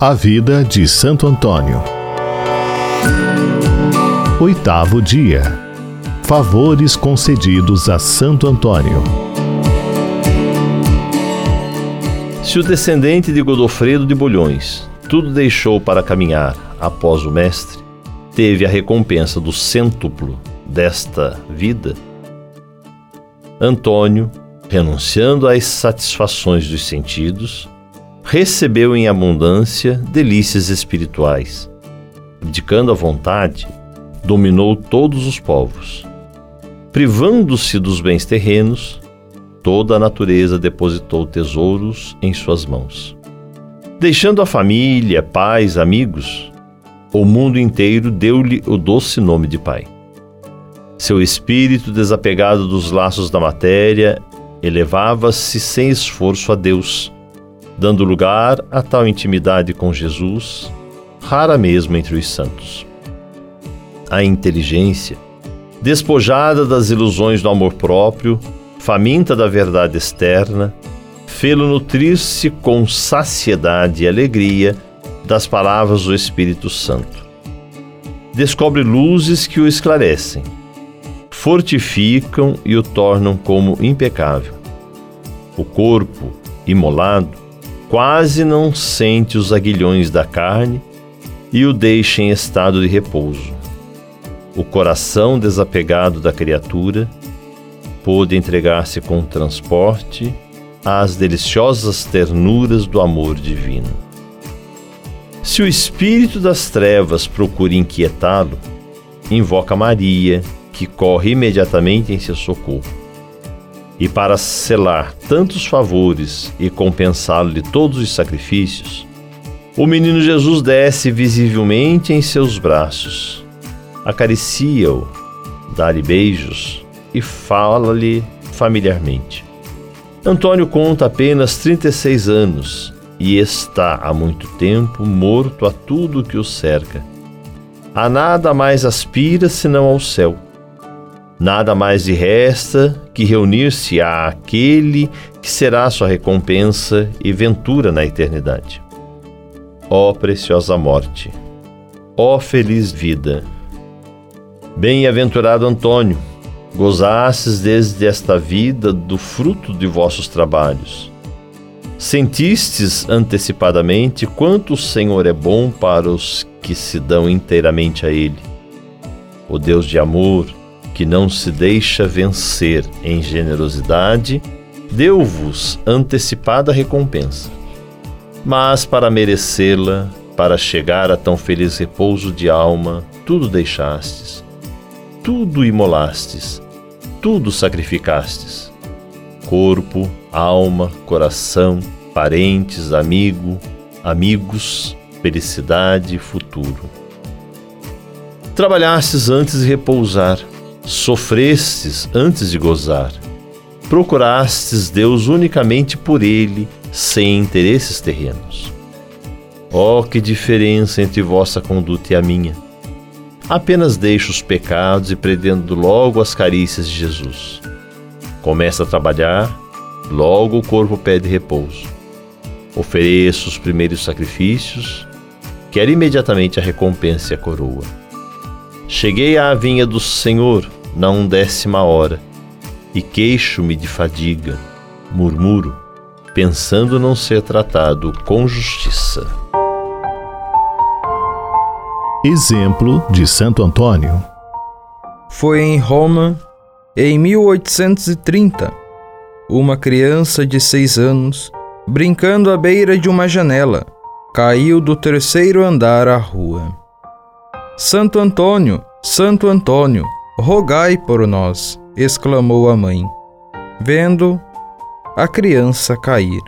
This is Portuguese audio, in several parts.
A vida de Santo Antônio. Oitavo dia. Favores concedidos a Santo Antônio. Se o descendente de Godofredo de Bulhões tudo deixou para caminhar após o Mestre, teve a recompensa do cêntuplo desta vida, Antônio, renunciando às satisfações dos sentidos, recebeu em abundância delícias espirituais. Abdicando a vontade, dominou todos os povos. Privando-se dos bens terrenos, toda a natureza depositou tesouros em suas mãos. Deixando a família, pais, amigos, o mundo inteiro deu-lhe o doce nome de Pai. Seu espírito, desapegado dos laços da matéria, elevava-se sem esforço a Deus, dando lugar a tal intimidade com Jesus, rara mesmo entre os santos. A inteligência, despojada das ilusões do amor próprio, faminta da verdade externa, fê-lo nutrir-se com saciedade e alegria das palavras do Espírito Santo. Descobre luzes que o esclarecem, fortificam e o tornam como impecável. O corpo, imolado, quase não sente os aguilhões da carne e o deixa em estado de repouso. O coração desapegado da criatura pôde entregar-se com transporte às deliciosas ternuras do amor divino. Se o espírito das trevas procura inquietá-lo, invoca Maria, que corre imediatamente em seu socorro. E para selar tantos favores e compensá-lo de todos os sacrifícios, o menino Jesus desce visivelmente em seus braços, acaricia-o, dá-lhe beijos e fala-lhe familiarmente. Antônio conta apenas 36 anos e está há muito tempo morto a tudo que o cerca. A nada mais aspira senão ao céu. Nada mais lhe resta que reunir-se a aquele que será sua recompensa e ventura na eternidade. Ó preciosa morte! Ó feliz vida! Bem-aventurado Antônio! gozastes desde esta vida do fruto de vossos trabalhos. Sentistes antecipadamente quanto o Senhor é bom para os que se dão inteiramente a Ele. O Deus de amor, que não se deixa vencer em generosidade, deu-vos antecipada recompensa. Mas para merecê-la, para chegar a tão feliz repouso de alma, tudo deixastes, tudo imolastes, tudo sacrificastes: corpo, alma, coração, parentes, amigo, amigos, felicidade, futuro. Trabalhastes antes de repousar, sofrestes antes de gozar. Procurastes Deus unicamente por Ele, sem interesses terrenos. Oh, que diferença entre vossa conduta e a minha! apenas deixo os pecados e pretendo logo as carícias de Jesus. Começa a trabalhar, logo o corpo pede repouso. Ofereço os primeiros sacrifícios, quero imediatamente a recompensa e a coroa. Cheguei à vinha do Senhor na undécima hora e queixo-me de fadiga, murmuro, pensando não ser tratado com justiça. Exemplo de Santo Antônio. Foi em Roma, em 1830, uma criança de seis anos, brincando à beira de uma janela, caiu do terceiro andar à rua. Santo Antônio, Santo Antônio, rogai por nós, exclamou a mãe, vendo a criança cair.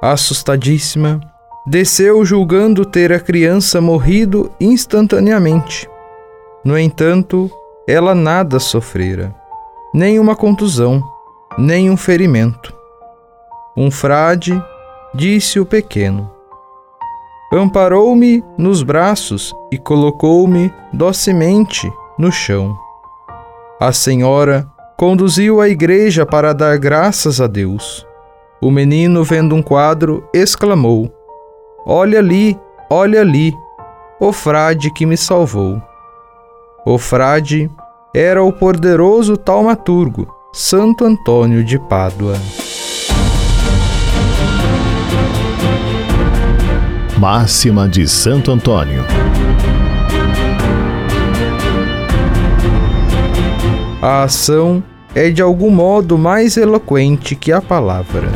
Assustadíssima, desceu julgando ter a criança morrido instantaneamente. No entanto, ela nada sofrera, nem uma contusão, nem um ferimento. Um frade disse o pequeno: Amparou-me nos braços e colocou-me docemente no chão. A senhora conduziu a igreja para dar graças a Deus. O menino, vendo um quadro, exclamou: Olha ali olha ali, o frade que me salvou. O frade era o poderoso taumaturgo Santo Antônio de Pádua. Máxima de Santo Antônio. A ação é de algum modo mais eloquente que a palavra.